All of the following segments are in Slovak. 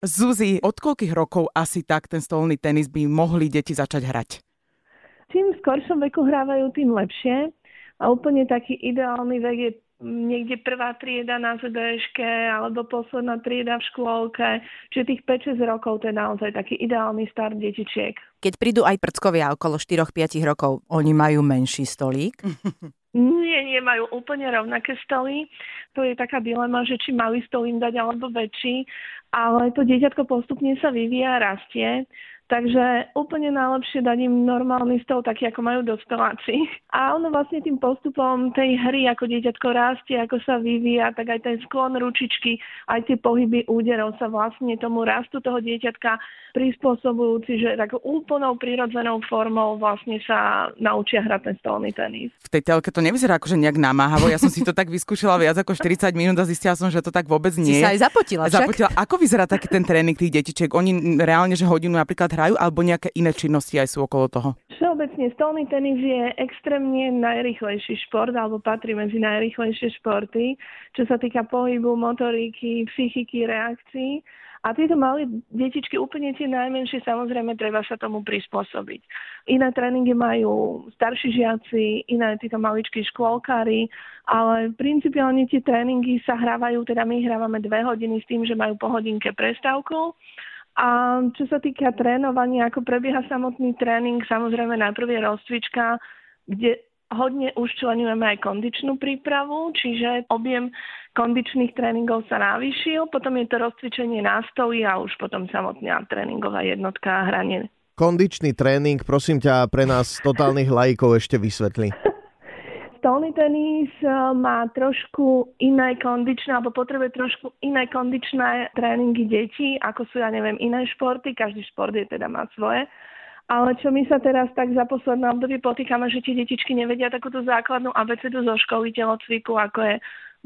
Zuzi, od koľkých rokov asi tak ten stolný tenis by mohli deti začať hrať? Čím v skoršom veku hrávajú, tým lepšie. A úplne taký ideálny vek je niekde prvá trieda na ZDŠke alebo posledná trieda v škôlke. Čiže tých 5-6 rokov to je naozaj taký ideálny start detičiek. Keď prídu aj prckovia okolo 4-5 rokov, oni majú menší stolík? Nie, nie, majú úplne rovnaké stoly. To je taká dilema, že či malý stol im dať alebo väčší, ale to dieťatko postupne sa vyvíja a rastie. Takže úplne najlepšie dať im normálny stôl, taký ako majú dospeláci. A ono vlastne tým postupom tej hry, ako dieťatko rastie, ako sa vyvíja, tak aj ten sklon ručičky, aj tie pohyby úderov sa vlastne tomu rastu toho dieťatka prispôsobujú, že takou úplnou prirodzenou formou vlastne sa naučia hrať ten stolný tenis. V tej telke to nevyzerá akože nejak namáhavo. Ja som si to tak vyskúšala viac ako 40 minút a zistila som, že to tak vôbec nie. Si sa aj zapotila, zapotila. Ako vyzerá taký ten tréning tých detičiek? Oni reálne, že hodinu napríklad hrajú, alebo nejaké iné činnosti aj sú okolo toho? Všeobecne stolný tenis je extrémne najrychlejší šport, alebo patrí medzi najrychlejšie športy, čo sa týka pohybu, motoriky, psychiky, reakcií. A tieto malé detičky, úplne tie najmenšie, samozrejme treba sa tomu prispôsobiť. Iné tréningy majú starší žiaci, iné títo maličkí škôlkári, ale principiálne tie tréningy sa hrávajú, teda my hrávame dve hodiny s tým, že majú po hodinke prestávku a čo sa týka trénovania, ako prebieha samotný tréning, samozrejme najprv je rozcvička, kde hodne už členujeme aj kondičnú prípravu, čiže objem kondičných tréningov sa navýšil, potom je to rozcvičenie na stoli a už potom samotná tréningová jednotka a hranie. Kondičný tréning, prosím ťa, pre nás totálnych lajkov ešte vysvetli. Stolný tenis eh, má trošku iné kondičné, alebo potrebuje trošku iné kondičné tréningy detí, ako sú, ja neviem, iné športy. Každý šport je teda má svoje. Ale čo my sa teraz tak za posledné obdobie potýkame, že tie detičky nevedia takúto základnú abecedu zo školy telocviku, ako je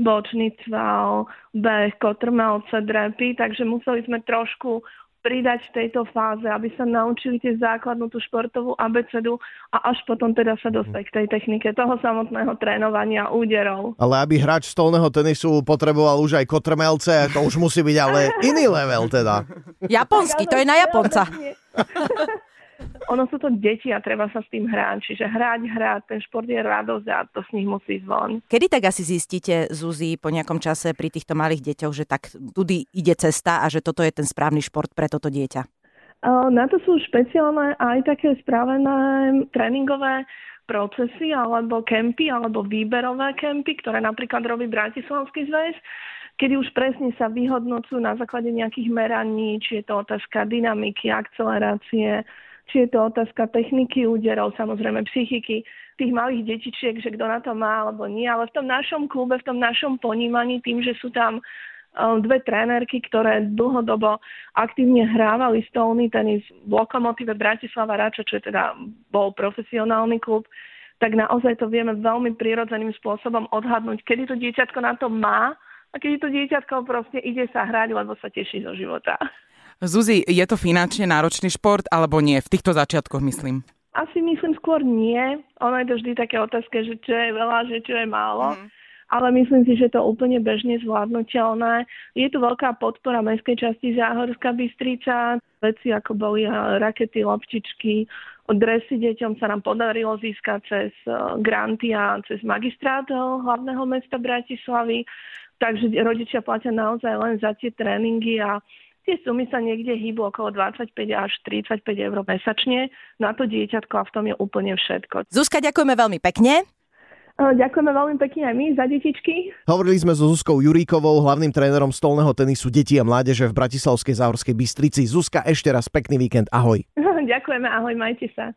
bočný cval, beh, kotrmelce, drepy, takže museli sme trošku pridať v tejto fáze, aby sa naučili tie základnú tú športovú abecedu a až potom teda sa dostať k tej technike toho samotného trénovania úderov. Ale aby hráč stolného tenisu potreboval už aj kotrmelce, to už musí byť ale iný level teda. Japonský, to je na Japonca. ono sú to deti a treba sa s tým hrať. Čiže hrať, hrať, ten šport je radosť a to s nich musí ísť von. Kedy tak asi zistíte, Zuzi, po nejakom čase pri týchto malých deťoch, že tak tudy ide cesta a že toto je ten správny šport pre toto dieťa? Na to sú špeciálne aj také správené tréningové procesy alebo kempy alebo výberové kempy, ktoré napríklad robí Bratislavský zväz, kedy už presne sa vyhodnocujú na základe nejakých meraní, či je to otázka dynamiky, akcelerácie, či je to otázka techniky úderov, samozrejme psychiky tých malých detičiek, že kto na to má alebo nie. Ale v tom našom klube, v tom našom ponímaní, tým, že sú tam um, dve trénerky, ktoré dlhodobo aktívne hrávali stolný tenis v Lokomotíve Bratislava Rača, čo je teda bol profesionálny klub, tak naozaj to vieme veľmi prirodzeným spôsobom odhadnúť, kedy to dieťatko na to má a kedy to dieťatko proste ide sa hrať, lebo sa teší zo života. Zuzi, je to finančne náročný šport alebo nie? V týchto začiatkoch myslím. Asi myslím skôr nie. Ono je to vždy také otázka, že čo je veľa, že čo je málo. Mm. Ale myslím si, že to úplne bežne zvládnutelné. Je tu veľká podpora mestskej časti Záhorská Bystrica. Veci ako boli rakety, loptičky, dresy deťom sa nám podarilo získať cez e, granty a cez magistrát e, hlavného mesta Bratislavy. Takže rodičia platia naozaj len za tie tréningy a Tie sumy sa niekde hýbu okolo 25 až 35 eur mesačne na to dieťatko a v tom je úplne všetko. Zuzka, ďakujeme veľmi pekne. Ďakujeme veľmi pekne aj my za detičky. Hovorili sme so Zuzkou Juríkovou, hlavným trénerom stolného tenisu detí a mládeže v Bratislavskej záhorskej Bystrici. Zuzka, ešte raz pekný víkend, ahoj. Ďakujeme, ahoj, majte sa.